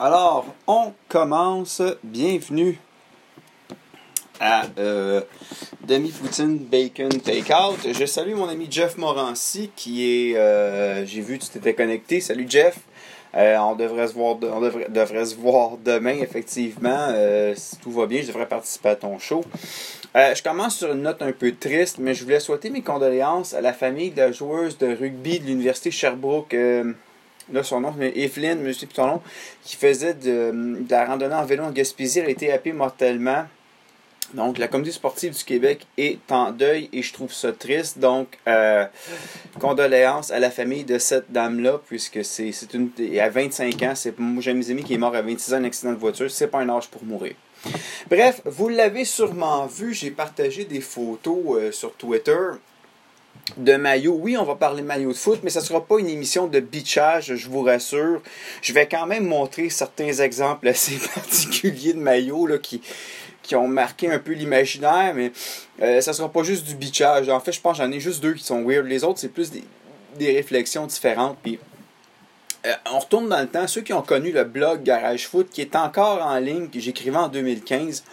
Alors, on commence. Bienvenue à euh, Demi-Poutine Bacon Takeout. Je salue mon ami Jeff Morancy qui est. euh, J'ai vu tu t'étais connecté. Salut Jeff. Euh, on devrait se voir, devrait, se voir demain, effectivement. Si tout va bien, je devrais participer à ton show. Je commence sur une note un peu triste, mais je voulais souhaiter mes condoléances à la famille de la joueuse de rugby de l'Université Sherbrooke. Là, son nom, mais Evelyn, je sais plus son nom, qui faisait de, la randonnée en vélo en Gaspésie. Elle a été happée mortellement. Donc, la communauté sportive du Québec est en deuil et je trouve ça triste. Donc, euh, condoléances à la famille de cette dame-là, puisque c'est une. À 25 ans, c'est un de mes amis qui est mort à 26 ans d'un accident de voiture. C'est pas un âge pour mourir. Bref, vous l'avez sûrement vu, j'ai partagé des photos euh, sur Twitter de maillots. Oui, on va parler maillot de foot, mais ça ne sera pas une émission de bitchage, je vous rassure. Je vais quand même montrer certains exemples assez particuliers de maillots qui, ont marqué un peu l'imaginaire, mais euh, ça sera pas juste du bitchage. En fait, je pense que j'en ai juste deux qui sont weird. Les autres, c'est plus des, réflexions différentes. Euh, on retourne dans le temps. Ceux qui ont connu le blog Garage Foot, qui est encore en ligne, que j'écrivais en 2015,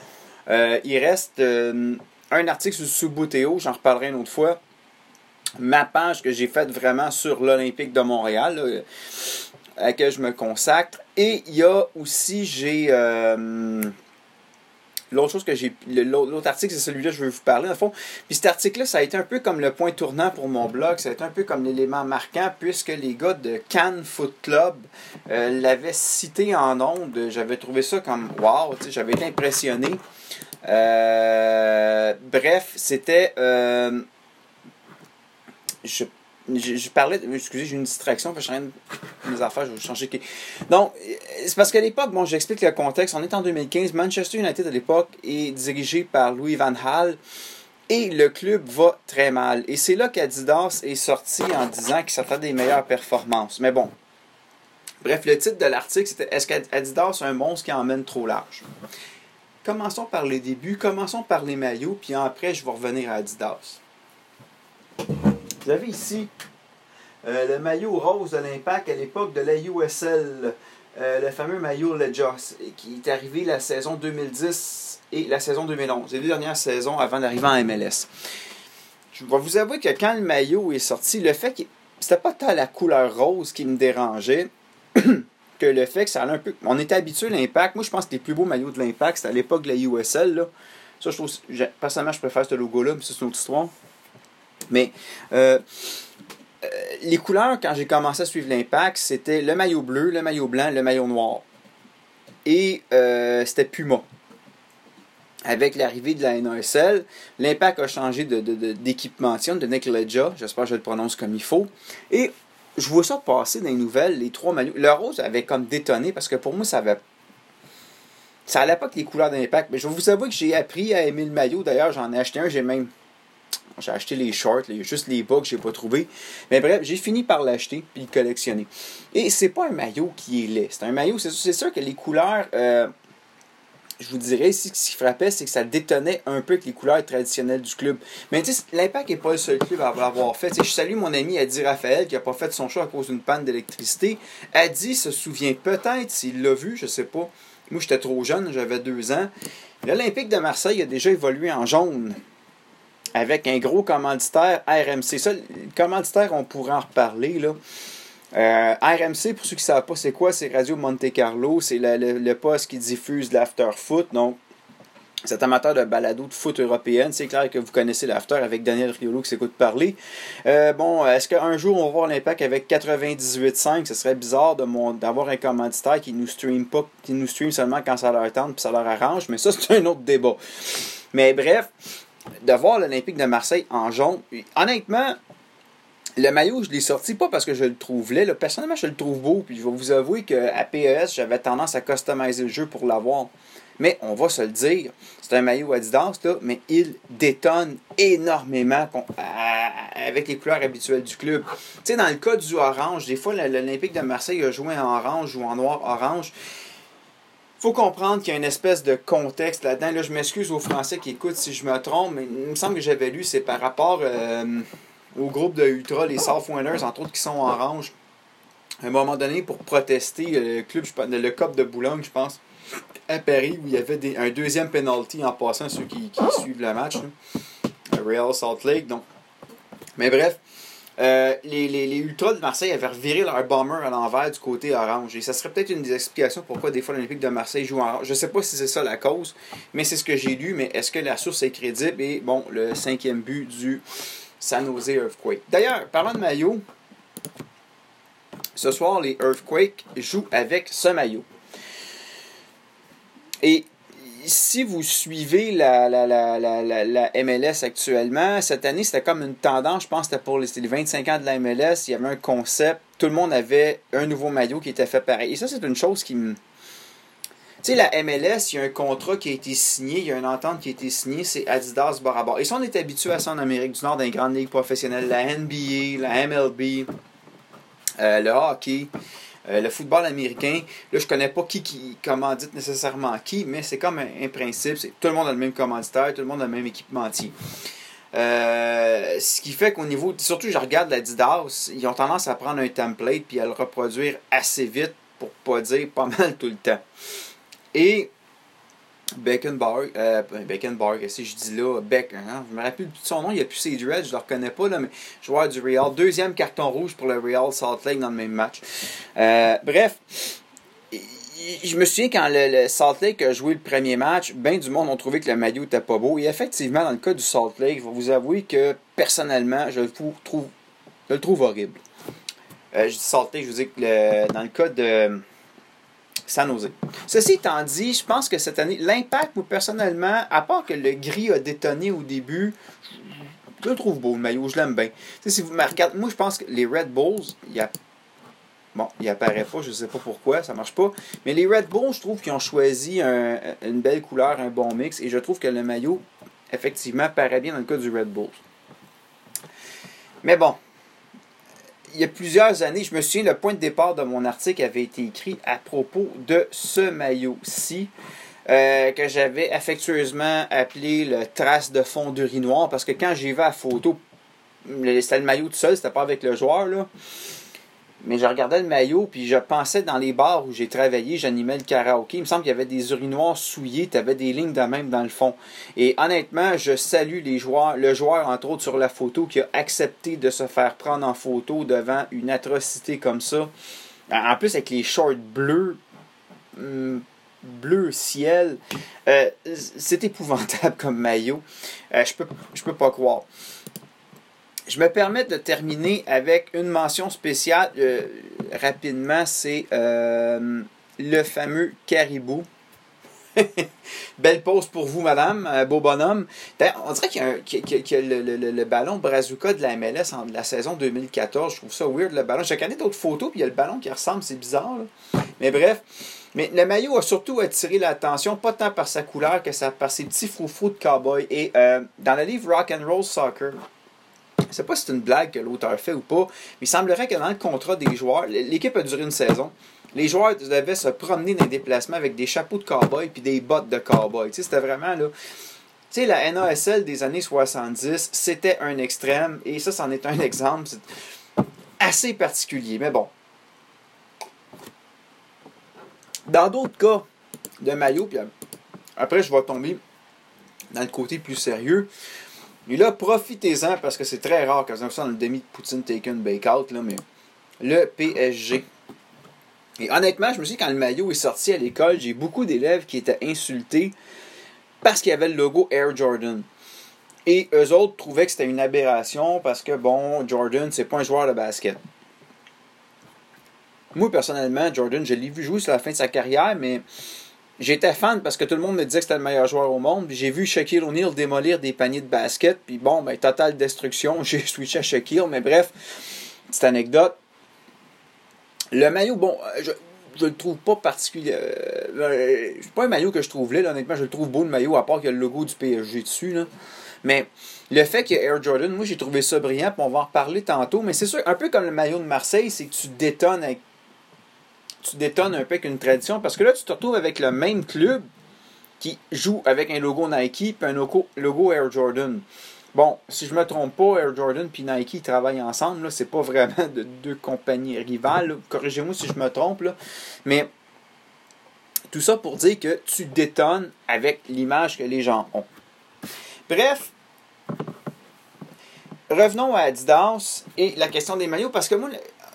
euh, il reste un article sur Subuteo, j'en reparlerai une autre fois. Ma page que j'ai faite vraiment sur l'Olympique de Montréal, à laquelle je me consacre. Et il y a aussi, j'ai. euh, L'autre chose que j'ai. L'autre article, c'est celui-là que je veux vous parler, en fond. Puis cet article-là, ça a été un peu comme le point tournant pour mon blog. Ça a été un peu comme l'élément marquant, puisque les gars de Cannes Foot Club euh, l'avaient cité en ondes. J'avais trouvé ça comme sais, j'avais été impressionné. Euh, bref, c'était. Je, parlais. Excusez, j'ai une distraction, parce que je suis mes affaires, je vais changer. Donc, c'est parce qu'à l'époque, bon, j'explique le contexte. On est en 2015. Manchester United à l'époque est dirigé par Louis Van Gaal. Et le club va très mal. Et c'est là qu'Adidas est sorti en disant qu'il s'attendait des meilleures performances. Mais bon. Bref, le titre de l'article, c'était Est-ce qu'Adidas est un monstre qui emmène trop large Commençons par les débuts, commençons par les maillots, puis après, je vais revenir à Adidas. Vous avez ici euh, le maillot rose de l'Impact à l'époque de la USL, euh, le fameux maillot Legos, qui est arrivé la saison 2010 et la saison 2011, les deux dernières saisons avant d'arriver en MLS. Je vais vous avouer que quand le maillot est sorti, le fait que c'était pas tant la couleur rose qui me dérangeait que le fait que ça allait un peu. On était habitué à l'Impact. Moi, je pense que les plus beaux maillots de l'Impact, c'était à l'époque de la USL. Là. Ça, je trouve. Personnellement, je préfère ce logo-là, mais c'est une autre histoire. Mais euh, euh, les couleurs, quand j'ai commencé à suivre l'Impact, c'était le maillot bleu, le maillot blanc, le maillot noir. Et euh, c'était Puma. Avec l'arrivée de la NASL, l'Impact a changé de, de, de Nekleja, j'espère que je le prononce comme il faut. Et je vois ça passer dans les nouvelles, les trois maillots. Le rose avait comme détonné parce que pour moi, ça avait. Ça allait pas que les couleurs d'impact. Mais je vous avouer que j'ai appris à aimer le maillot. D'ailleurs, j'en ai acheté un, j'ai même. J'ai acheté les shorts, les- juste les bas que j'ai pas trouvé. Mais bref, j'ai fini par l'acheter puis le collectionner. Et c'est pas un maillot qui est laid. C'est un maillot, c'est c'est sûr que les couleurs. euh, je vous dirais ici ce qui frappait, c'est que ça détonnait un peu avec les couleurs traditionnelles du club. Mais tu l'Impact n'est pas le seul club à l'avoir fait. Je salue mon ami Adi Raphaël qui n'a pas fait son choix à cause d'une panne d'électricité. Adi se souvient peut-être s'il l'a vu, je sais pas. Moi, j'étais trop jeune, j'avais deux ans. L'Olympique de Marseille a déjà évolué en jaune avec un gros commanditaire RMC. Commanditaire, on pourra en reparler. Là. Euh, RMC, pour ceux qui ne savent pas c'est quoi, c'est Radio Monte Carlo. C'est le, poste qui diffuse l'after foot. Donc, c'est amateur de balado de foot européenne. C'est clair que vous connaissez l'after avec Daniel Riolo qui s'écoute parler. Euh, bon, est-ce qu'un jour on va voir l'impact avec 98.5 Ce serait bizarre d'avoir un commanditaire qui nous stream pas, qui nous stream seulement quand ça leur tente puis ça leur arrange. Mais ça, c'est un autre débat. Mais bref, de voir l'Olympique de Marseille en jaune, honnêtement, le maillot, je l'ai sorti pas parce que je le trouve laid. là. Personnellement, je le trouve beau. Puis je vais vous avouer qu'à PES, j'avais tendance à customiser le jeu pour l'avoir. Mais on va se le dire, c'est un maillot Adidas, là, mais il détonne énormément avec les couleurs habituelles du club. Tu sais, dans le cas du orange, des fois, l'Olympique de Marseille a joué en orange ou en noir-orange. Faut comprendre qu'il y a une espèce de contexte là-dedans. Là, je m'excuse aux Français qui écoutent si je me trompe, mais il me semble que j'avais lu, c'est par rapport euh, au groupe de Ultra, les South Winners, entre autres, qui sont en orange. à un moment donné, pour protester, le club, le COP de Boulogne, je pense, à Paris, où il y avait des, un deuxième penalty en passant ceux qui, suivent le match. Real Salt Lake. Donc. Mais bref, euh, les, les, Ultras de Marseille avaient reviré leur bomber à l'envers du côté orange. Et ça serait peut-être une des explications pourquoi des fois l'Olympique de Marseille joue en orange. Je ne sais pas si c'est ça la cause, mais c'est ce que j'ai lu. Mais est-ce que la source est crédible? Et bon, le cinquième but du San Jose Earthquake. D'ailleurs, parlant de maillot, ce soir, les Earthquakes jouent avec ce maillot. Et si vous suivez la, la, la, la, MLS actuellement, cette année, c'était comme une tendance, je pense que c'était pour les, les, 25 ans de la MLS, il y avait un concept, tout le monde avait un nouveau maillot qui était fait pareil. Et ça, c'est une chose qui me... Tu sais, la MLS, il y a un contrat qui a été signé, il y a une entente qui a été signée, c'est Adidas Barabar. Et ça, on est habitué à ça en Amérique du Nord, dans les grandes ligues professionnelles, la NBA, la MLB, euh, le hockey. Euh, le football américain, là, je connais pas qui, qui commandite nécessairement qui, mais c'est comme un, principe. C'est, tout le monde a le même commanditaire, tout le monde a le même équipementier. Euh, ce qui fait qu'au niveau, surtout je regarde la Didas, ils ont tendance à prendre un template puis à le reproduire assez vite pour pas dire pas mal tout le temps. Et Beckenbauer, euh, Beckenbauer, je dis là? Beck, hein? je me rappelle plus de son nom, il n'y a plus ses dreads, je ne le reconnais pas, là, mais joueur du Real. Deuxième carton rouge pour le Real Salt Lake dans le même match. Euh, bref, je me souviens quand le, Salt Lake a joué le premier match, bien du monde ont trouvé que le maillot n'était pas beau. Et effectivement, dans le cas du Salt Lake, je vais vous avouer que personnellement, je le trouve, je le horrible. Euh, je dis Salt Lake, je vous dis que dans le cas de San Jose. Ceci étant dit, je pense que cette année, l'impact, moi, personnellement, à part que le gris a détonné au début, je le trouve beau, le maillot, je l'aime bien. si vous me regardez, moi, je pense que les Red Bulls, il y a Bon, il apparaît pas, je ne sais pas pourquoi, ça marche pas. Mais les Red Bulls, je trouve qu'ils ont choisi une belle couleur, un bon mix, et je trouve que le maillot, effectivement, paraît bien dans le cas du Red Bulls. Mais bon, il y a plusieurs années, je me souviens, le point de départ de mon article avait été écrit à propos de ce maillot-ci. Euh, que j'avais affectueusement appelé le trace de fond d'urinoir parce que quand j'y vais à photo, c'était le maillot tout seul, c'était pas avec le joueur. Là. Mais je regardais le maillot, puis je pensais dans les bars où j'ai travaillé, j'animais le karaoké. Il me semble qu'il y avait des urinoirs souillés, tu avais des lignes de même dans le fond. Et honnêtement, je salue les joueurs, le joueur, entre autres, sur la photo, qui a accepté de se faire prendre en photo devant une atrocité comme ça. En plus, avec les shorts bleus, hmm, bleu ciel, euh, c'est épouvantable comme maillot. Euh, je peux, je peux pas croire. Je me permets de terminer avec une mention spéciale euh, rapidement, c'est euh, le fameux caribou. Belle pause pour vous, madame, euh, beau bonhomme. On dirait qu'il y a, le, ballon Brazuca de la MLS en la saison 2014. Je trouve ça weird, le ballon. J'ai regardé d'autres photos, puis il y a le ballon qui ressemble, c'est bizarre. Mais bref, mais le maillot a surtout attiré l'attention, pas tant par sa couleur que par ses petits froufrous de cowboy. Et dans le livre Rock and Roll Soccer, sais pas si c'est une blague que l'auteur fait ou pas, mais il semblerait que dans le contrat des joueurs, l'équipe a duré une saison. Les joueurs devaient se promener dans les déplacements avec des chapeaux de cowboy puis des bottes de cowboy. Tu c'était vraiment là. Tu sais, la NASL des années 70, c'était un extrême et ça, c'en est un exemple. assez particulier, mais bon. Dans d'autres cas de maillot, puis après, je vais tomber dans le côté plus sérieux. Et là, profitez-en parce que c'est très rare quand vous ça dans le demi de Poutine taken bake out, là, mais le PSG. Et honnêtement, je me suis dit, quand le maillot est sorti à l'école, j'ai beaucoup d'élèves qui étaient insultés parce qu'il y avait le logo Air Jordan. Et eux autres trouvaient que c'était une aberration parce que, bon, Jordan, c'est pas un joueur de basket. Moi, personnellement, Jordan, je l'ai vu jouer sur la fin de sa carrière, mais J'étais fan parce que tout le monde me disait que c'était le meilleur joueur au monde. J'ai vu Shaquille O'Neal démolir des paniers de basket. Puis bon, ben, totale destruction. J'ai switché à Shaquille. Mais bref, petite anecdote. Le maillot, bon, euh, je, je le trouve pas particulier. Euh, euh, c'est pas un maillot que je trouve là, honnêtement. Je le trouve beau le maillot, à part qu'il y a le logo du PSG dessus. Là. Mais le fait qu'il y a Air Jordan, moi j'ai trouvé ça brillant. Puis on va en reparler tantôt. Mais c'est sûr, un peu comme le maillot de Marseille, c'est que tu détonnes avec tu détonnes un peu avec une tradition parce que là, tu te retrouves avec le même club qui joue avec un logo Nike et un logo, Air Jordan. Bon, si je me trompe pas, Air Jordan et Nike travaillent ensemble. Là, c'est pas vraiment de deux compagnies rivales. Corrigez-moi si je me trompe. Là. Mais tout ça pour dire que tu détonnes avec l'image que les gens ont. Bref, revenons à Adidas et la question des maillots, parce que moi,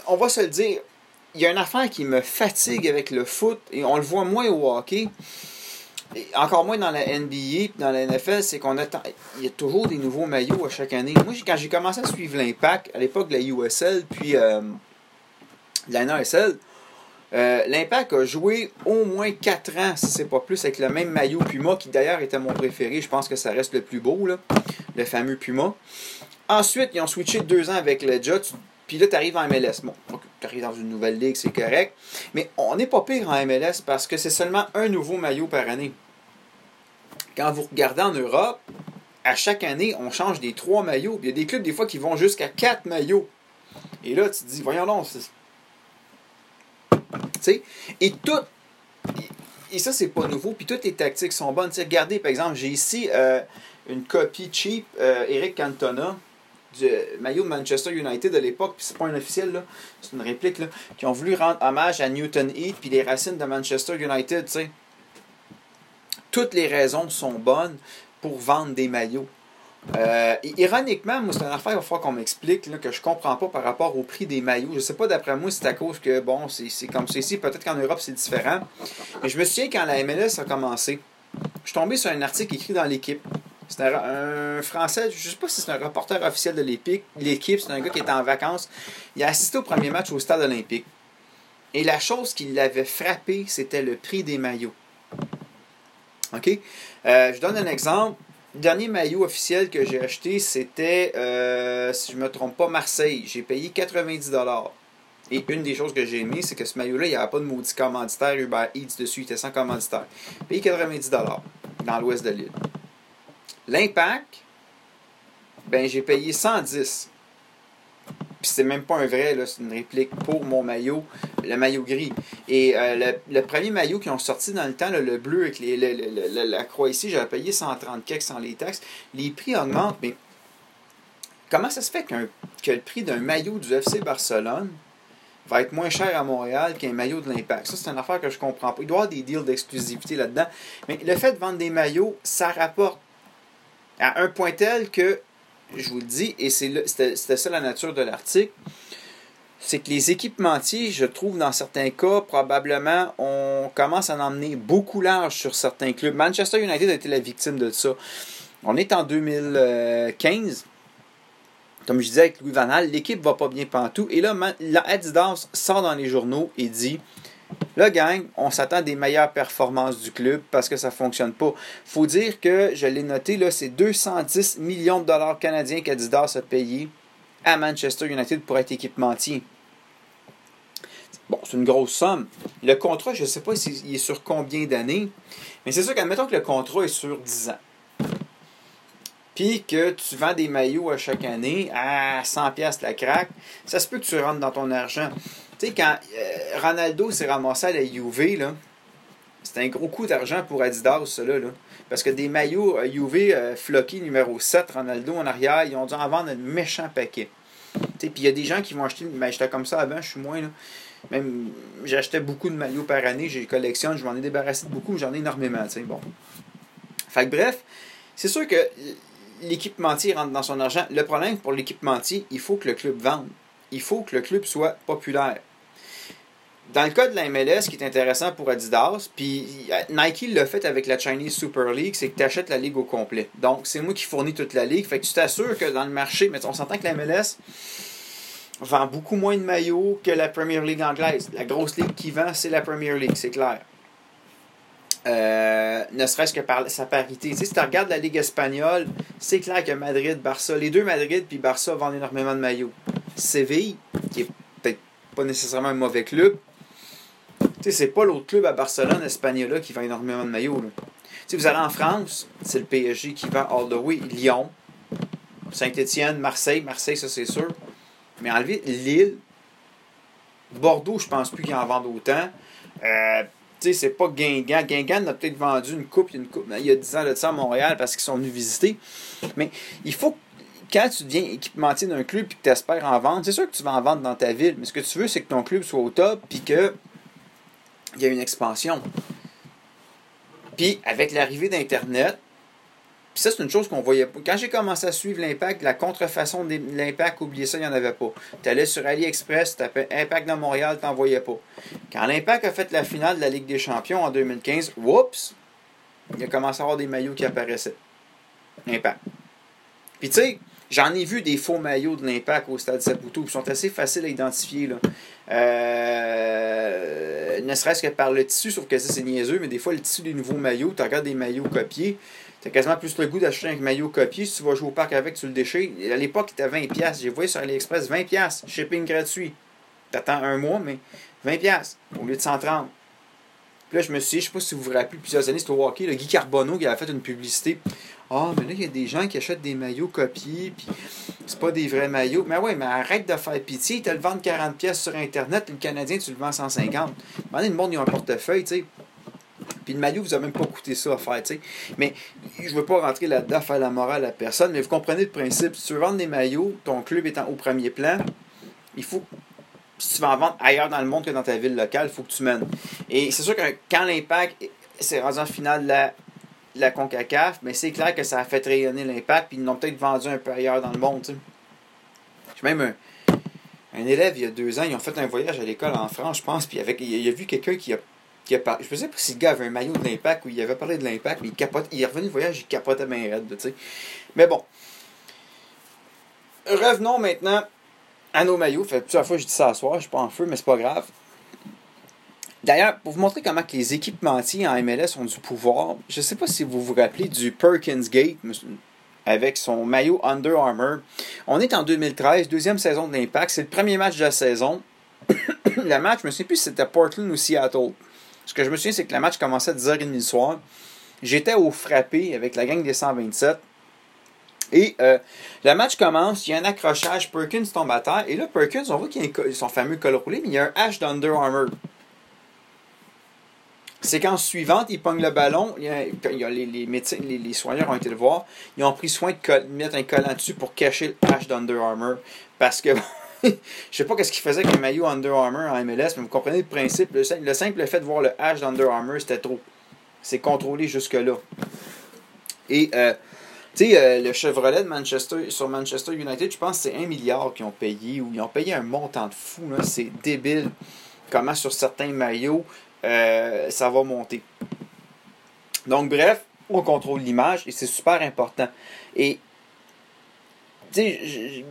on va se le dire, il y a une affaire qui me fatigue avec le foot, et on le voit moins au hockey, encore moins dans la NBA dans la NFL, c'est qu'on attend. Il y a toujours des nouveaux maillots à chaque année. Moi, quand j'ai commencé à suivre l'Impact, à l'époque de la USL, puis euh, la NASL, euh, L'Impact a joué au moins 4 ans, si c'est pas plus, avec le même maillot Puma, qui d'ailleurs était mon préféré. Je pense que ça reste le plus beau, là, le fameux Puma. Ensuite, ils ont switché deux ans avec le Jets. Puis là, tu arrives en MLS. Bon, tu arrives dans une nouvelle ligue, c'est correct. Mais on n'est pas pire en MLS parce que c'est seulement un nouveau maillot par année. Quand vous regardez en Europe, à chaque année, on change des trois maillots. il y a des clubs, des fois, qui vont jusqu'à quatre maillots. Et là, tu te dis, voyons donc, sais, et tout. Et ça, c'est pas nouveau. Puis toutes les tactiques sont bonnes. regardez, par exemple, j'ai ici euh, une copie cheap, euh, Eric Cantona, du maillot de Manchester United de l'époque, puis c'est pas un officiel, là, c'est une réplique, là, qui ont voulu rendre hommage à Newton Heath, puis les racines de Manchester United, tu sais. Toutes les raisons sont bonnes pour vendre des maillots. Euh, ironiquement, moi, c'est une affaire, il va falloir qu'on m'explique que je comprends pas par rapport au prix des maillots. Je sais pas, d'après moi, c'est à cause que, bon, c'est comme c'est ici. Peut-être qu'en Europe, c'est différent. Mais je me souviens quand la MLS a commencé, je suis tombé sur un article écrit dans l'équipe. C'est un, Français, je sais pas si c'est un reporter officiel de l'équipe, c'est un gars qui était en vacances. Il a assisté au premier match au stade olympique. Et la chose qui l'avait frappé, c'était le prix des maillots. OK? Euh, je donne un exemple. Le dernier maillot officiel que j'ai acheté, c'était, euh, si je ne me trompe pas, Marseille. J'ai payé 90$. Et une des choses que j'ai aimé, c'est que ce maillot-là, il n'y avait pas de maudit commanditaire Uber Eats dessus, il était sans commanditaire. Payé 90$ dans l'ouest de l'île. L'impact, ben j'ai payé 110. Puis c'est même pas un vrai, c'est une réplique pour mon maillot, le maillot gris. Et euh, le, premier maillot qui ont sorti dans le temps, le bleu avec la croix ici, j'avais payé 130 keks sans les taxes. Les prix augmentent, mais comment ça se fait que le prix d'un maillot du FC Barcelone va être moins cher à Montréal qu'un maillot de l'Impact? Ça, c'est une affaire que je comprends pas. Il doit y avoir des deals d'exclusivité là-dedans. Mais le fait de vendre des maillots, ça rapporte à un point tel que je vous le dis, et c'était ça la nature de l'article, c'est que les équipementiers, je trouve, dans certains cas, probablement, on commence à en emmener beaucoup large sur certains clubs. Manchester United a été la victime de ça. On est en 2015. Comme je disais avec Louis Van Gaal, l'équipe va pas bien partout. Et là, Adidas sort dans les journaux et dit Là, gang, on s'attend des meilleures performances du club parce que ça ne fonctionne pas. faut dire que, je l'ai noté, là, c'est 210 millions de dollars canadiens qu'Adidas a payé à Manchester United pour être équipementier. Bon, c'est une grosse somme. Le contrat, je ne sais pas s'il est sur combien d'années, mais c'est sûr qu'admettons que le contrat est sur 10 ans. Puis que tu vends des maillots à chaque année à 100$ la craque, ça se peut que tu rentres dans ton argent. Tu sais, quand euh, Ronaldo s'est ramassé à la UV, c'était un gros coup d'argent pour Adidas, cela. Là. Parce que des maillots UV euh, floqués numéro 7, Ronaldo en arrière, ils ont dû en vendre un méchant paquet. Puis il y a des gens qui vont acheter, mais j'étais comme ça avant, je suis moins. Là. Même, j'achetais beaucoup de maillots par année, j'ai collectionne, je m'en ai débarrassé de beaucoup, j'en ai énormément. Fait bref, c'est sûr que l'équipementier rentre dans son argent. Le problème pour l'équipementier, il faut que le club vende. Il faut que le club soit populaire. Dans le cas de la MLS, ce qui est intéressant pour Adidas, puis Nike l'a fait avec la Chinese Super League, c'est que tu achètes la ligue au complet. Donc, c'est moi qui fournis toute la ligue. Fait que tu t'assures que dans le marché, mais on s'entend que la MLS vend beaucoup moins de maillots que la Premier League anglaise. La grosse ligue qui vend, c'est la Premier League, c'est clair. Euh, ne serait-ce que par sa parité. si tu regardes la Ligue espagnole, c'est clair que Madrid, Barça, les deux Madrid puis Barça vendent énormément de maillots. Séville, qui est peut-être pas nécessairement un mauvais club, sais, c'est pas l'autre club à Barcelone, Espagnola, qui vend énormément de maillots. Là. vous allez en France, c'est le PSG qui vend all the way. Lyon, Saint-Étienne, Marseille. Marseille, ça c'est sûr. Mais enlever Lille, Bordeaux, je pense plus qu'ils en vendent autant. Euh, tu sais, c'est pas Guingamp. Guingamp a peut-être vendu une coupe, une coupe il y a 10 ans de ça à Montréal parce qu'ils sont venus visiter. Mais il faut quand tu deviens équipementier d'un club et que tu espères en vendre, c'est sûr que tu vas en vendre dans ta ville, mais ce que tu veux, c'est que ton club soit au top puis qu'il y a une expansion. Puis avec l'arrivée d'Internet, ça, c'est une chose qu'on voyait pas. Quand j'ai commencé à suivre l'impact, la contrefaçon de l'impact, oubliez ça, il n'y en avait pas. Tu allais sur AliExpress, tu tapais Impact dans Montréal, tu n'en voyais pas. Quand l'impact a fait la finale de la Ligue des Champions en 2015, whoops, il a commencé à avoir des maillots qui apparaissaient. Impact. Puis tu sais, j'en ai vu des faux maillots de l'impact au stade Saputo, qui sont assez faciles à identifier. Là. Euh, ne serait-ce que par le tissu, sauf que ça c'est niaiseux, mais des fois le tissu des nouveaux maillots, tu regardes des maillots copiés, tu as quasiment plus le goût d'acheter un maillot copié. Si tu vas jouer au parc avec, tu le déchires. À l'époque, il était 20$. J'ai vu sur AliExpress 20$. Shipping gratuit. T'attends un mois, mais 20$ au lieu de 130$. Puis là, je me suis dit, je sais pas si vous vous rappelez, plusieurs années, c'était au le Guy Carbonneau qui avait fait une publicité. Ah, mais là, il y a des gens qui achètent des maillots copiés, puis c'est pas des vrais maillots. Mais ouais, mais arrête de faire pitié. Ils te le vendent 40$ sur Internet, le Canadien, tu le vends 150$. Maintenant, le monde, ils ont un portefeuille, tu sais. Puis le maillot vous a même pas coûté ça à faire, tu sais. Mais je veux pas rentrer là-dedans, faire la morale à personne, mais vous comprenez le principe. Si tu veux vendre des maillots, ton club étant au premier plan, il faut si tu vas en vendre ailleurs dans le monde que dans ta ville locale, il faut que tu mènes. Et c'est sûr que quand l'impact s'est rendu en finale de la, la CONCACAF, mais c'est clair que ça a fait rayonner l'impact, puis ils l'ont peut-être vendu un peu ailleurs dans le monde. J'ai même un, élève, il y a deux ans, ils ont fait un voyage à l'école en France, je pense, puis avec, il, a vu quelqu'un qui a, qui a parlé. Je sais pas si le gars avait un maillot de l'impact ou il avait parlé de l'impact, mais il, capote, il est revenu du voyage, il capotait bien raide. sais. Mais bon. Revenons maintenant à nos maillots. Fait plusieurs fois je dis ça à soir, je suis pas en feu, mais c'est pas grave. D'ailleurs, pour vous montrer comment que les équipementiers en MLS ont du pouvoir, je ne sais pas si vous vous rappelez du Perkins Gate avec son maillot Under Armour. On est en 2013, deuxième saison de l'Impact. C'est le premier match de la saison. le match, je me souviens plus si c'était Portland ou Seattle. Ce que je me souviens, c'est que le match commençait à 10h30 du soir. J'étais au frappé avec la gang des 127. Et euh, le match commence, il y a un accrochage, Perkins tombe à terre, et là, Perkins, on voit qu'il y a son fameux col roulé, mais il y a un H d'Under Armour. Séquence suivante, il pogne le ballon, les, médecins, les, les, soigneurs ont été le voir, ils ont pris soin de mettre un collant dessus pour cacher le H d'Under Armour, parce que je sais pas qu'est-ce qu'il faisait avec un maillot Under Armour en MLS, mais vous comprenez le principe. Le, simple fait de voir le H d'Under Armour, c'était trop. C'est contrôlé jusque-là. Et euh, tu sais, euh, le Chevrolet de Manchester, sur Manchester United, je pense que c'est un milliard qu'ils ont payé, ou ils ont payé un montant de fou. C'est débile comment sur certains maillots, euh, ça va monter. Donc, bref, on contrôle l'image et c'est super important. Et, tu sais,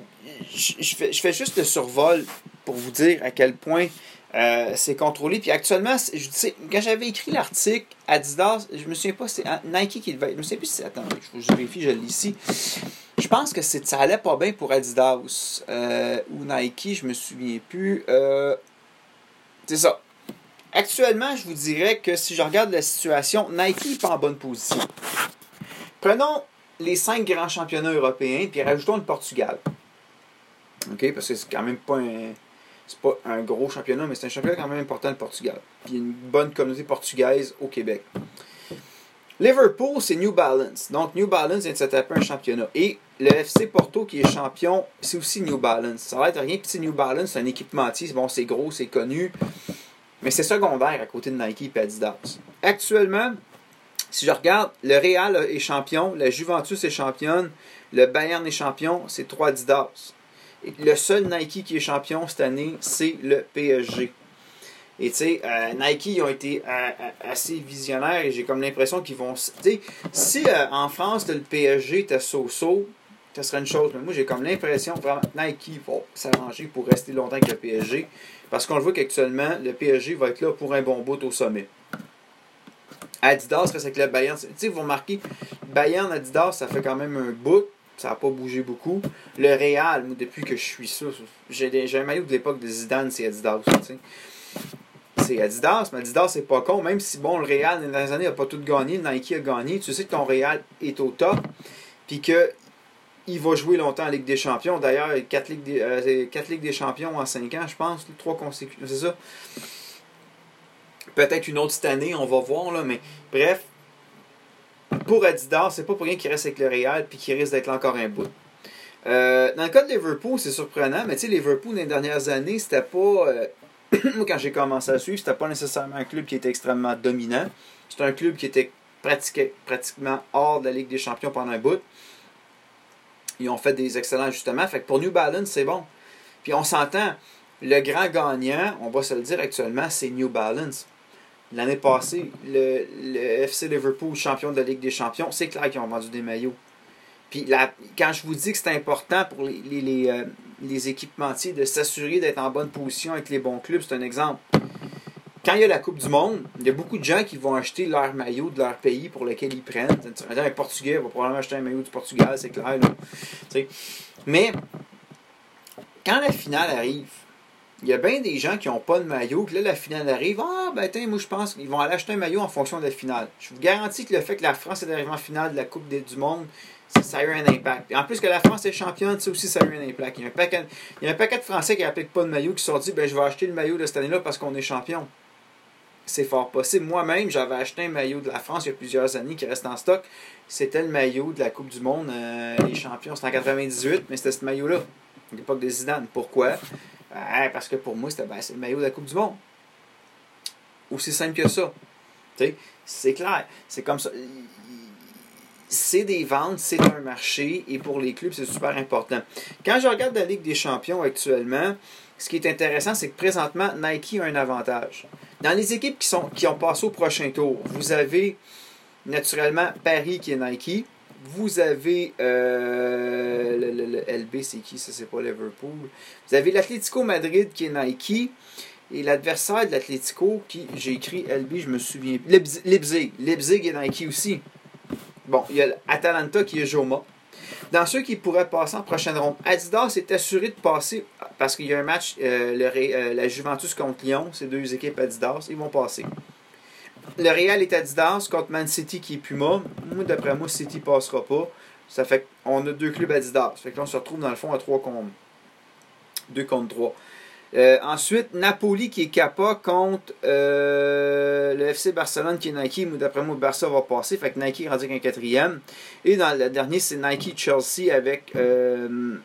je, fais, juste le survol pour vous dire à quel point euh, c'est contrôlé. Puis actuellement, je sais, quand j'avais écrit l'article, Adidas, je me souviens pas, c'est Nike qui le Je me souviens plus si c'est. Attends, je vérifie, je l'ai ici. Je pense que ça allait pas bien pour Adidas euh, ou Nike, je me souviens plus. C'est ça. Actuellement, je vous dirais que si je regarde la situation, Nike n'est pas en bonne position. Prenons les cinq grands championnats européens, puis rajoutons le Portugal. OK? Parce que c'est quand même pas un c'est pas un gros championnat, mais c'est un championnat quand même important, le Portugal. Puis une bonne communauté portugaise au Québec. Liverpool, c'est New Balance. Donc, New Balance vient de se un championnat. Et le FC Porto, qui est champion, c'est aussi New Balance. Ça va être rien petit New Balance, c'est un équipementier. Bon, c'est gros, c'est connu. Mais c'est secondaire à côté de Nike et Adidas. Actuellement, si je regarde, le Real est champion, la Juventus est championne, le Bayern est champion, c'est trois Adidas le seul Nike qui est champion cette année, c'est le PSG. Et tu sais, euh, Nike, ils ont été euh, euh, assez visionnaires et j'ai comme l'impression qu'ils vont. Tu si en France, le PSG était so-so, ça serait une chose. Mais moi, j'ai comme l'impression que Nike va s'arranger pour rester longtemps avec le PSG. Parce qu'on le voit qu'actuellement, le PSG va être là pour un bon bout au sommet. Adidas reste avec le Bayern. Tu sais, vous remarquez, Bayern, Adidas, ça fait quand même un bout ça n'a pas bougé beaucoup. Le Real, depuis que je suis ça, j'ai un maillot de l'époque de Zidane, c'est Adidas. C'est Adidas, mais Adidas, c'est pas con. Même si, bon, le Real, dans les années, n'a pas tout gagné, Nike a gagné, tu sais que ton Real est au top, puis que il va jouer longtemps en Ligue des Champions. D'ailleurs, 4 Ligues, des, euh, Ligues des Champions en 5 ans, je pense, 3 consécutifs, c'est ça. Peut-être une autre cette année, on va voir, mais bref, pour Adidas, c'est pas pour rien qu'il reste avec le Real puis qu'il risque d'être là encore un bout. Euh, dans le cas de Liverpool, c'est surprenant, mais tu sais, Liverpool, dans les dernières années, c'était pas. Euh, moi, quand j'ai commencé à suivre, c'était pas nécessairement un club qui était extrêmement dominant. C'était un club qui était pratiquement hors de la Ligue des Champions pendant un bout. Ils ont fait des excellents ajustements. Fait que pour New Balance, c'est bon. Puis on s'entend, le grand gagnant, on va se le dire actuellement, c'est New Balance. L'année passée, le, le, FC Liverpool, champion de la Ligue des Champions, c'est clair qu'ils ont vendu des maillots. Puis quand je vous dis que c'est important pour les, les, les, euh, les équipementiers de s'assurer d'être en bonne position avec les bons clubs, c'est un exemple. Quand il y a la Coupe du Monde, il y a beaucoup de gens qui vont acheter leur maillot de leur pays pour lequel ils prennent. Un Portugais va probablement acheter un maillot du Portugal, c'est clair. Là. Mais quand la finale arrive, il y a bien des gens qui n'ont pas de maillot, que là, la finale arrive. Ah, ben, tiens, moi, je pense qu'ils vont aller acheter un maillot en fonction de la finale. Je vous garantis que le fait que la France est arrivée en finale de la Coupe du Monde, ça a eu un impact. Et en plus que la France est championne, ça aussi, ça a eu un impact. Il y a un paquet, il y a un paquet de Français qui n'appliquent pas de maillot qui se sont dit ben, je vais acheter le maillot de cette année-là parce qu'on est champion. C'est fort possible. Moi-même, j'avais acheté un maillot de la France il y a plusieurs années qui reste en stock. C'était le maillot de la Coupe du Monde, euh, les champions. C'était en 98, mais c'était ce maillot-là, à l'époque de Zidane. Pourquoi? Ben, Parce que pour moi, c'était ben, le maillot de la Coupe du Monde. Aussi simple que ça. C'est clair. C'est comme ça c'est des ventes, c'est un marché et pour les clubs, c'est super important. Quand je regarde la Ligue des champions actuellement, ce qui est intéressant, c'est que présentement, Nike a un avantage. Dans les équipes qui, sont, qui ont passé au prochain tour, vous avez naturellement Paris qui est Nike. Vous avez euh, LB, c'est qui? Ça, c'est pas Liverpool. Vous avez l'Atlético Madrid qui est Nike. Et l'adversaire de l'Atlético, qui j'ai écrit LB, je me souviens. Leipzig. Leipzig est Nike aussi. Bon, il y a Atalanta qui est Joma. Dans ceux qui pourraient passer en prochaine ronde, Adidas est assuré de passer parce qu'il y a un match, euh, le, euh, la Juventus contre Lyon, ces deux équipes Adidas, ils vont passer. Le Real est Adidas contre Man City qui est Puma. Moi, d'après moi, City passera pas. Ça fait qu'on a deux clubs Adidas. Ça fait que là, on se retrouve dans le fond à 3 contre 2 contre 3. Euh, ensuite, Napoli qui est Kappa contre euh, le FC Barcelone qui est Nike. D'après moi, Barça va passer. Fait que Nike est rendu qu'un quatrième. Et dans le dernier, c'est Nike Chelsea avec euh,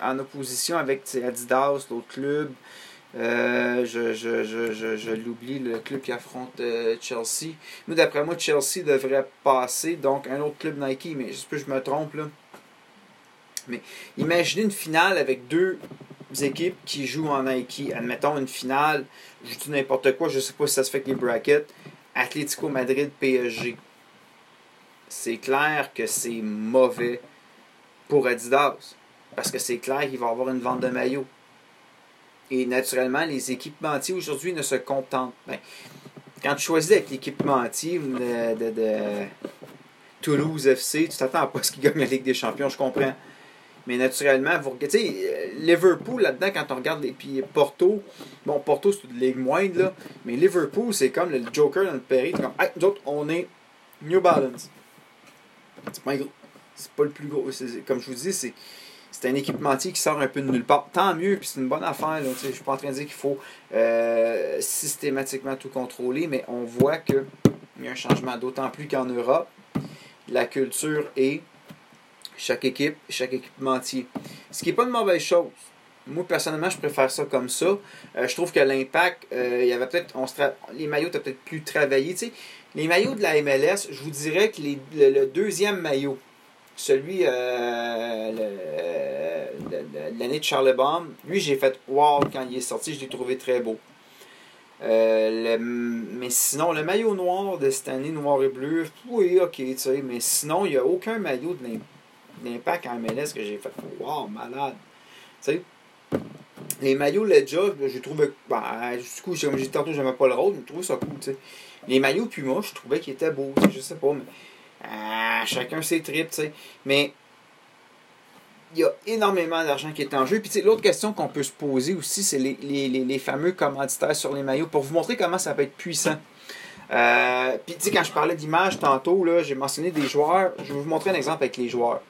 en opposition avec Adidas, l'autre club. je, je, je, je l'oublie, le club qui affronte Chelsea. Moi, d'après moi, Chelsea devrait passer. Donc, un autre club Nike, mais je, je me trompe là. Mais imaginez une finale avec deux équipes qui jouent en Nike, admettons une finale, je dis n'importe quoi, je ne sais pas si ça se fait avec les brackets, Atlético Madrid PSG. C'est clair que c'est mauvais pour Adidas. Parce que c'est clair qu'il va y avoir une vente de maillots. Et naturellement, les équipementiers aujourd'hui ne se contentent. Ben, quand tu choisis avec l'équipementier de, de, de, Toulouse FC, tu t'attends à pas ce qu'il gagne la Ligue des Champions, je comprends. Mais naturellement, vous regardez, euh, Liverpool là-dedans, quand on regarde, et puis Porto, bon, Porto c'est une ligue moindre, là, mais Liverpool, c'est comme le Joker dans le Perry. comme, nous autres, on est New Balance. C'est pas, pas le plus gros. Comme je vous dis, c'est c'est un équipementier qui sort un peu de nulle part. Tant mieux, puis c'est une bonne affaire. Je ne suis pas en train de dire qu'il faut euh, systématiquement tout contrôler, mais on voit qu'il y a un changement, d'autant plus qu'en Europe, la culture est chaque équipe, chaque équipementier. Ce qui n'est pas une mauvaise chose. Moi, personnellement, je préfère ça comme ça. Euh, je trouve que l'impact, euh, il y avait peut-être. Les maillots étaient peut-être plus travaillés. les maillots de la MLS, je vous dirais que le, deuxième maillot, celui euh, de l'année de Charlebourne, lui, j'ai fait wow quand il est sorti, je l'ai trouvé très beau. mais sinon, le maillot noir de cette année, noir et bleu, oui, ok, tu sais, mais sinon, il n'y a aucun maillot de l'impact l'impact en MLS que j'ai fait. Wow, malade. Tu sais, les maillots Ledja, j'ai trouvé. Ben, du coup, comme j'ai dit tantôt, j'aimais pas le rôle, mais je trouvais ça cool. Tu sais. Les maillots Puma, je trouvais qu'ils étaient beaux. Je sais pas, mais. Ah, chacun ses tripes, tu sais. Mais. Il y a énormément d'argent qui est en jeu. Puis, l'autre question qu'on peut se poser aussi, c'est les, les, les, fameux commanditaires sur les maillots pour vous montrer comment ça peut être puissant. Euh, puis, tu sais, quand je parlais d'image tantôt, j'ai mentionné des joueurs. Je vais vous montrer un exemple avec les joueurs.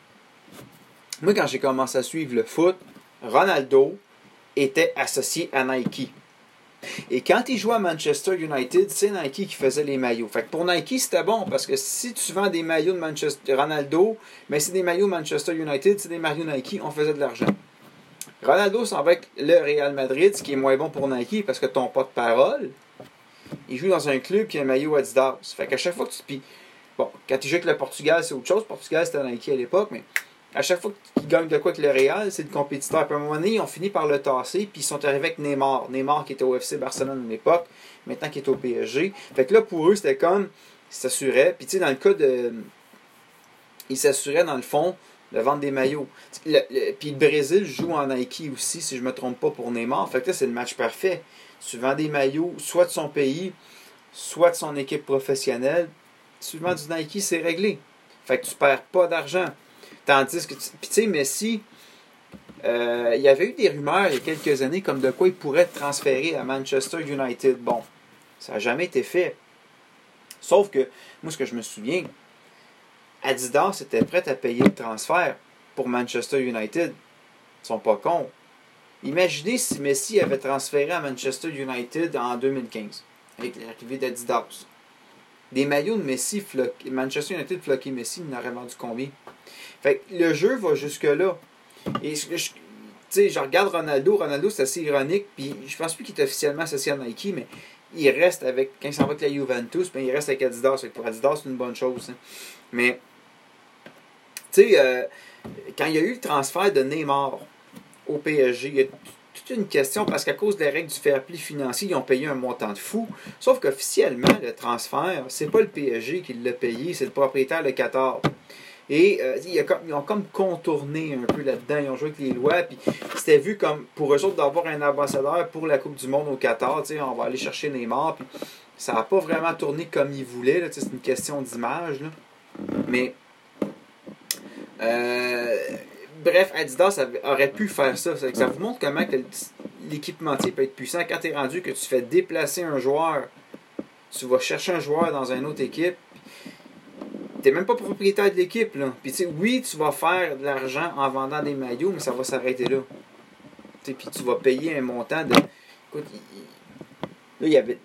Moi, quand j'ai commencé à suivre le foot, Ronaldo était associé à Nike. Et quand il jouait à Manchester United, c'est Nike qui faisait les maillots. Fait que pour Nike, c'était bon parce que si tu vends des maillots de Manchester Ronaldo, mais c'est des maillots Manchester United, c'est des maillots Nike, on faisait de l'argent. Ronaldo s'en va avec le Real Madrid, ce qui est moins bon pour Nike parce que ton pas de parole. Il joue dans un club qui a un maillot Adidas. Fait qu'à chaque fois que tu. Puis, bon, quand il joue avec le Portugal, c'est autre chose. Portugal, c'était Nike à l'époque, mais à chaque fois qu'ils gagnent de quoi avec le Real, c'est le compétiteur. À un moment donné, ils ont fini par le tasser, puis ils sont arrivés avec Neymar. Neymar qui était au FC Barcelone à l'époque, maintenant qui est au PSG. Fait que là, pour eux, c'était comme. Ils s'assuraient. Puis tu sais, dans le cas de. Ils s'assuraient, dans le fond, de vendre des maillots. puis le Brésil joue en Nike aussi, si je ne me trompe pas, pour Neymar. Fait que là, c'est le match parfait. Tu vends des maillots, soit de son pays, soit de son équipe professionnelle. Si tu vends du Nike, c'est réglé. Fait que tu perds pas d'argent. Tandis que, tu sais, Messi, euh, il y avait eu des rumeurs il y a quelques années comme de quoi il pourrait être transféré à Manchester United. Bon, ça n'a jamais été fait. Sauf que, moi, ce que je me souviens, Adidas était prêt à payer le transfert pour Manchester United. Ils sont pas cons. Imaginez si Messi avait transféré à Manchester United en 2015, avec l'arrivée d'Adidas. Des maillots de Messi, Manchester United floqué Messi, il n'aurait vendu combien? Fait le jeu va jusque-là. Et je, sais, je regarde Ronaldo. Ronaldo, c'est assez ironique. Puis je pense plus qu'il est officiellement associé à Nike, mais il reste avec. Quand il s'en va avec la Juventus, ben, il reste avec Adidas. pour Adidas, c'est une bonne chose. Hein. Mais, tu sais, euh, quand il y a eu le transfert de Neymar au PSG, il y a une question parce qu'à cause des règles du fair play financier, ils ont payé un montant de fou. Sauf qu'officiellement, le transfert, c'est pas le PSG qui l'a payé, c'est le propriétaire, le Qatar. Et euh, ils ont comme contourné un peu là-dedans. Ils ont joué avec les lois. Puis c'était vu comme pour eux autres d'avoir un ambassadeur pour la Coupe du Monde au Qatar. On va aller chercher Neymar. Puis ça n'a pas vraiment tourné comme ils voulaient. C'est une question d'image. Mais euh, bref, Adidas aurait pu faire ça. Ça vous montre comment l'équipementier peut être puissant. Quand tu es rendu que tu fais déplacer un joueur, tu vas chercher un joueur dans une autre équipe, tu n'es même pas propriétaire de l'équipe. Puis tu oui, tu vas faire de l'argent en vendant des maillots, mais ça va s'arrêter là. Puis tu vas payer un montant de. Écoute, là, il y avait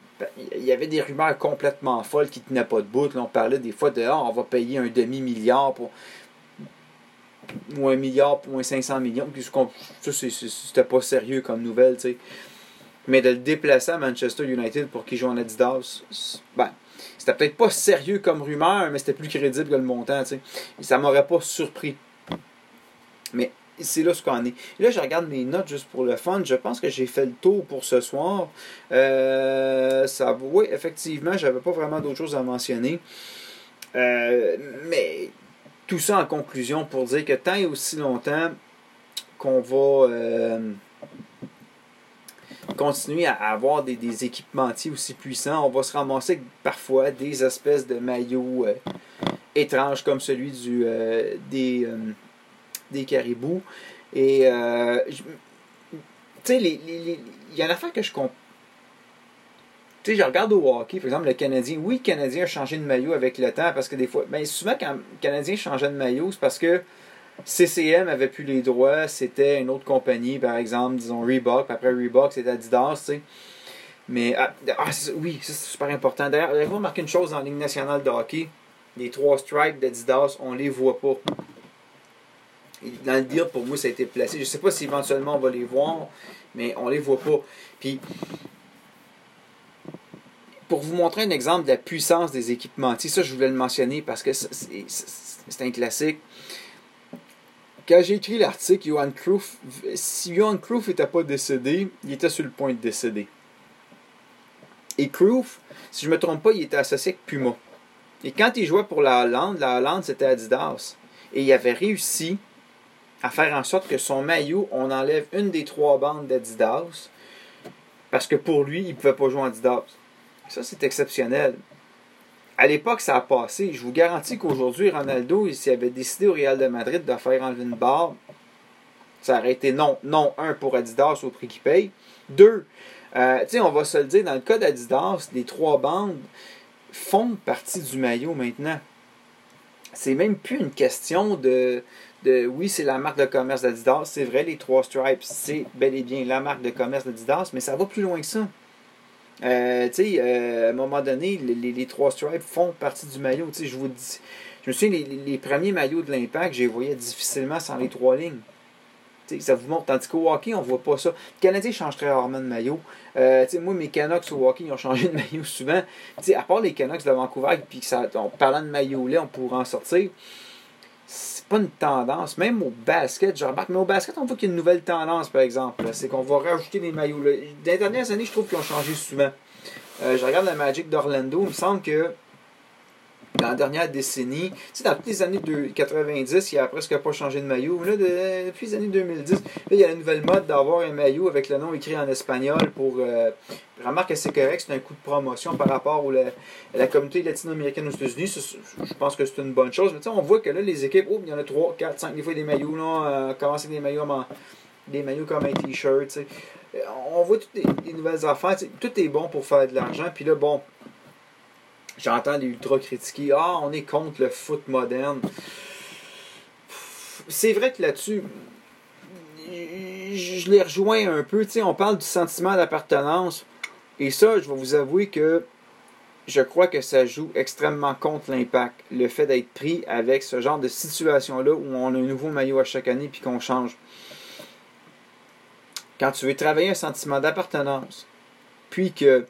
il y avait des rumeurs complètement folles qui tenaient pas de bout. Là, on parlait des fois de ah, on va payer un demi-milliard pour ou un milliard ou un 500 millions. Ça, c'était pas sérieux comme nouvelle, tu sais. Mais de le déplacer à Manchester United pour qu'il joue en Adidas, ben, c'était peut-être pas sérieux comme rumeur, mais c'était plus crédible que le montant, tu sais. Et ça m'aurait pas surpris. Mais c'est là ce qu'on est. là, je regarde mes notes juste pour le fun. Je pense que j'ai fait le tour pour ce soir. Euh, ça, oui, effectivement, j'avais pas vraiment d'autres choses à mentionner. Euh, mais tout ça en conclusion pour dire que tant et aussi longtemps qu'on va euh, continuer à avoir des, des, équipementiers aussi puissants, on va se ramasser parfois des espèces de maillots euh, étranges comme celui du, euh, des, des caribous. Et tu sais, il y a une affaire que je comprends tu sais, je regarde au hockey, par exemple, le Canadien. Oui, le Canadien a changé de maillot avec le temps parce que des fois, ben, souvent quand le Canadien changeait de maillot, c'est parce que CCM avait plus les droits, c'était une autre compagnie, par exemple, disons Reebok. Après Reebok, c'était Adidas, tu sais. Mais ah, ah oui, c'est super important. D'ailleurs, vous remarqué une chose dans la Ligue nationale de hockey? Les trois stripes d'Adidas, on les voit pas. Dans le deal, pour moi, ça a été placé. Je sais pas si éventuellement on va les voir, mais on les voit pas. Puis pour vous montrer un exemple de la puissance des équipementiers, ça je voulais le mentionner parce que c'est un classique. Quand j'ai écrit l'article, Johan Cruyff, si Johan Cruyff n'était pas décédé, il était sur le point de décéder. Et Cruyff, si je ne me trompe pas, il était associé avec Puma. Et quand il jouait pour la Hollande, la Hollande c'était Adidas. Et il avait réussi à faire en sorte que son maillot, on enlève une des trois bandes d'Adidas. Parce que pour lui, il ne pouvait pas jouer en Adidas. Ça, c'est exceptionnel. À l'époque, ça a passé. Je vous garantis qu'aujourd'hui, Ronaldo, s'il avait décidé au Real de Madrid de faire enlever une barre, ça aurait été non. Non, un, pour Adidas au prix qu'il paye. Deux, euh, tu sais, on va se le dire, dans le cas d'Adidas, les trois bandes font partie du maillot maintenant. C'est même plus une question de, de oui, c'est la marque de commerce d'Adidas. C'est vrai, les trois stripes, c'est bel et bien la marque de commerce d'Adidas, mais ça va plus loin que ça. Euh, tu sais, euh, à un moment donné, les, les, trois stripes font partie du maillot. Je vous dis, je me souviens, les, les premiers maillots de l'Impact, je les voyais difficilement sans les trois lignes. sais, ça vous montre. Tandis qu'au hockey, on voit pas ça. Le Canadien change très rarement de maillot. Euh, moi, mes Canucks au hockey, ils ont changé de maillot souvent. sais, à part les Canucks de Vancouver, puis en parlant de maillot-là, on pourrait en sortir. Une tendance. Même au basket, je remarque, mais au basket, on voit qu'il y a une nouvelle tendance, par exemple. C'est qu'on va rajouter des maillots. Les dernières années, je trouve qu'ils ont changé souvent. Euh, je regarde la Magic d'Orlando, il me semble que dans la dernière décennie, dans toutes les années de 90, il a presque pas changé de maillot. Depuis les années 2010, il y a la nouvelle mode d'avoir un maillot avec le nom écrit en espagnol pour. Euh, remarque que c'est correct, c'est un coup de promotion par rapport à la, communauté latino-américaine aux États-Unis. Je pense que c'est une bonne chose. Mais tu sais, on voit que là, les équipes, oh, il y en a 3, 4, 5, des fois des maillots, là, euh, commencer des maillots des maillots comme un t-shirt. On voit toutes les, nouvelles affaires. Tout est bon pour faire de l'argent. Puis là, bon, J'entends les ultra critiquer. Ah, on est contre le foot moderne. C'est vrai que là-dessus, je les rejoins un peu. sais, on parle du sentiment d'appartenance. Et ça, je vais vous avouer que je crois que ça joue extrêmement contre l'impact. Le fait d'être pris avec ce genre de situation-là où on a un nouveau maillot à chaque année puis qu'on change. Quand tu veux travailler un sentiment d'appartenance, puis que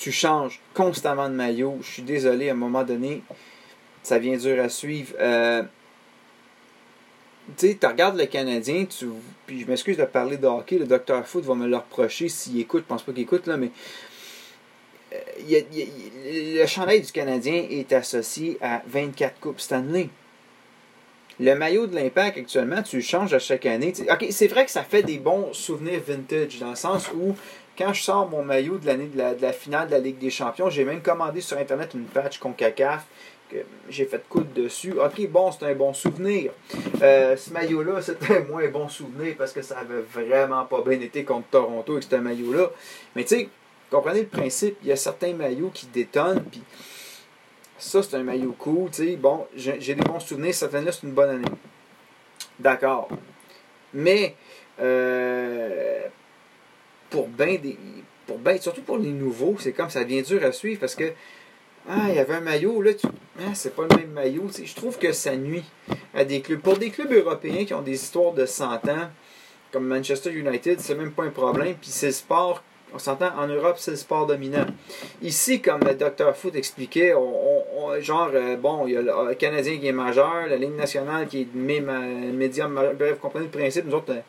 tu changes constamment de maillot. Je suis désolé, à un moment donné, ça vient dur à suivre. Euh, tu sais, tu regardes le Canadien, puis je m'excuse de parler de hockey, le docteur Foot va me le reprocher s'il écoute, je pense pas qu'il écoute, là, mais euh, le chandail du Canadien est associé à 24 Coupes Stanley. Le maillot de l'Impact actuellement, tu le changes à chaque année. c'est vrai que ça fait des bons souvenirs vintage, dans le sens où quand je sors mon maillot de l'année de la, finale de la Ligue des Champions, j'ai même commandé sur Internet une patch CONCACAF j'ai fait coudre dessus. Ok, bon, c'est un bon souvenir. Euh, ce maillot-là, c'était un moins bon souvenir parce que ça avait vraiment pas bien été contre Toronto avec ce maillot-là. Mais tu sais, comprenez le principe, il y a certains maillots qui détonnent, puis ça, c'est un maillot cool, tu sais. Bon, j'ai des bons souvenirs, cette année-là, c'est une bonne année. D'accord. Mais, euh, pour bien des. Pour ben, surtout pour les nouveaux, c'est comme ça devient dur à suivre parce que. Ah, il y avait un maillot, là, ah, c'est pas le même maillot. je trouve que ça nuit à des clubs. Pour des clubs européens qui ont des histoires de 100 ans, comme Manchester United, c'est même pas un problème. Puis c'est le sport, on s'entend, en Europe, c'est le sport dominant. Ici, comme le Dr. Foot expliquait, on, genre, euh, bon, il y a le Canadien qui est majeur, la ligne nationale qui est médium majeur. Bref, vous comprenez le principe. Nous autres, tu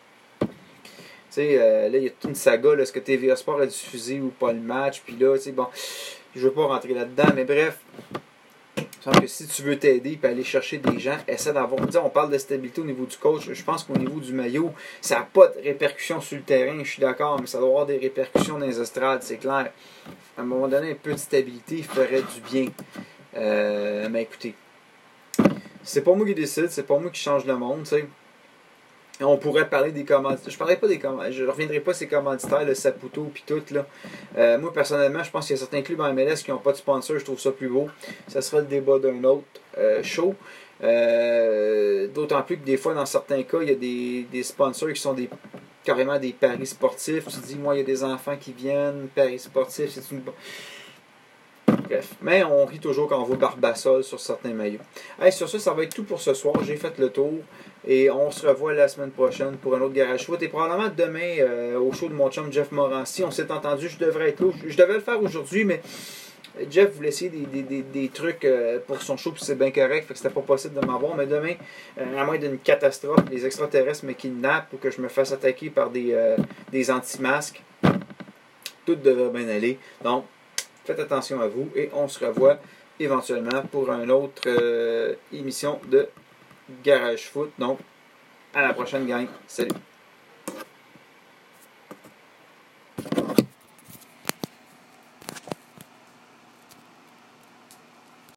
sais, euh, là, il y a toute une saga, est-ce que TVA Sport a diffusé ou pas le match, puis là, tu sais, bon, je veux pas rentrer là-dedans, mais bref, je que si tu veux t'aider et aller chercher des gens, essaie d'avoir. On parle de stabilité au niveau du coach. Je pense qu'au niveau du maillot, ça n'a pas de répercussions sur le terrain, je suis d'accord, mais ça doit avoir des répercussions dans les estrades, c'est clair. À un moment donné, un peu de stabilité ferait du bien. Euh, mais écoutez, c'est pas moi qui décide, c'est pas moi qui change le monde, tu sais. On pourrait parler des commanditaires. Je parlerai pas des commanditaires. Je reviendrai pas ces commanditaires, le Saputo puis tout. Là. Euh, moi, personnellement, je pense qu'il y a certains clubs en MLS qui n'ont pas de sponsor. Je trouve ça plus beau. Ça sera le débat d'un autre euh, show. Euh, d'autant plus que des fois, dans certains cas, il y a des, des sponsors qui sont des carrément des paris sportifs. Tu dis, moi, il y a des enfants qui viennent, paris sportifs, c'est une. Bref, mais on rit toujours quand on voit Barbasol sur certains maillots. Sur ça, ça va être tout pour ce soir. J'ai fait le tour. Et on se revoit la semaine prochaine pour un autre garage foot. Et probablement demain euh, au show de mon chum Jeff Morancy. On s'est entendu, je devrais être là. Je devais le faire aujourd'hui, mais Jeff voulait essayer des, trucs euh, pour son show, puis c'est bien correct, fait que c'était pas possible de m'avoir. Mais demain, euh, à moins d'une catastrophe, les extraterrestres me kidnappent ou que je me fasse attaquer par des, des anti-masques, tout devrait bien aller. Donc, faites attention à vous et on se revoit éventuellement pour une autre émission de Garage Foot. Donc, à la prochaine, gang. Salut.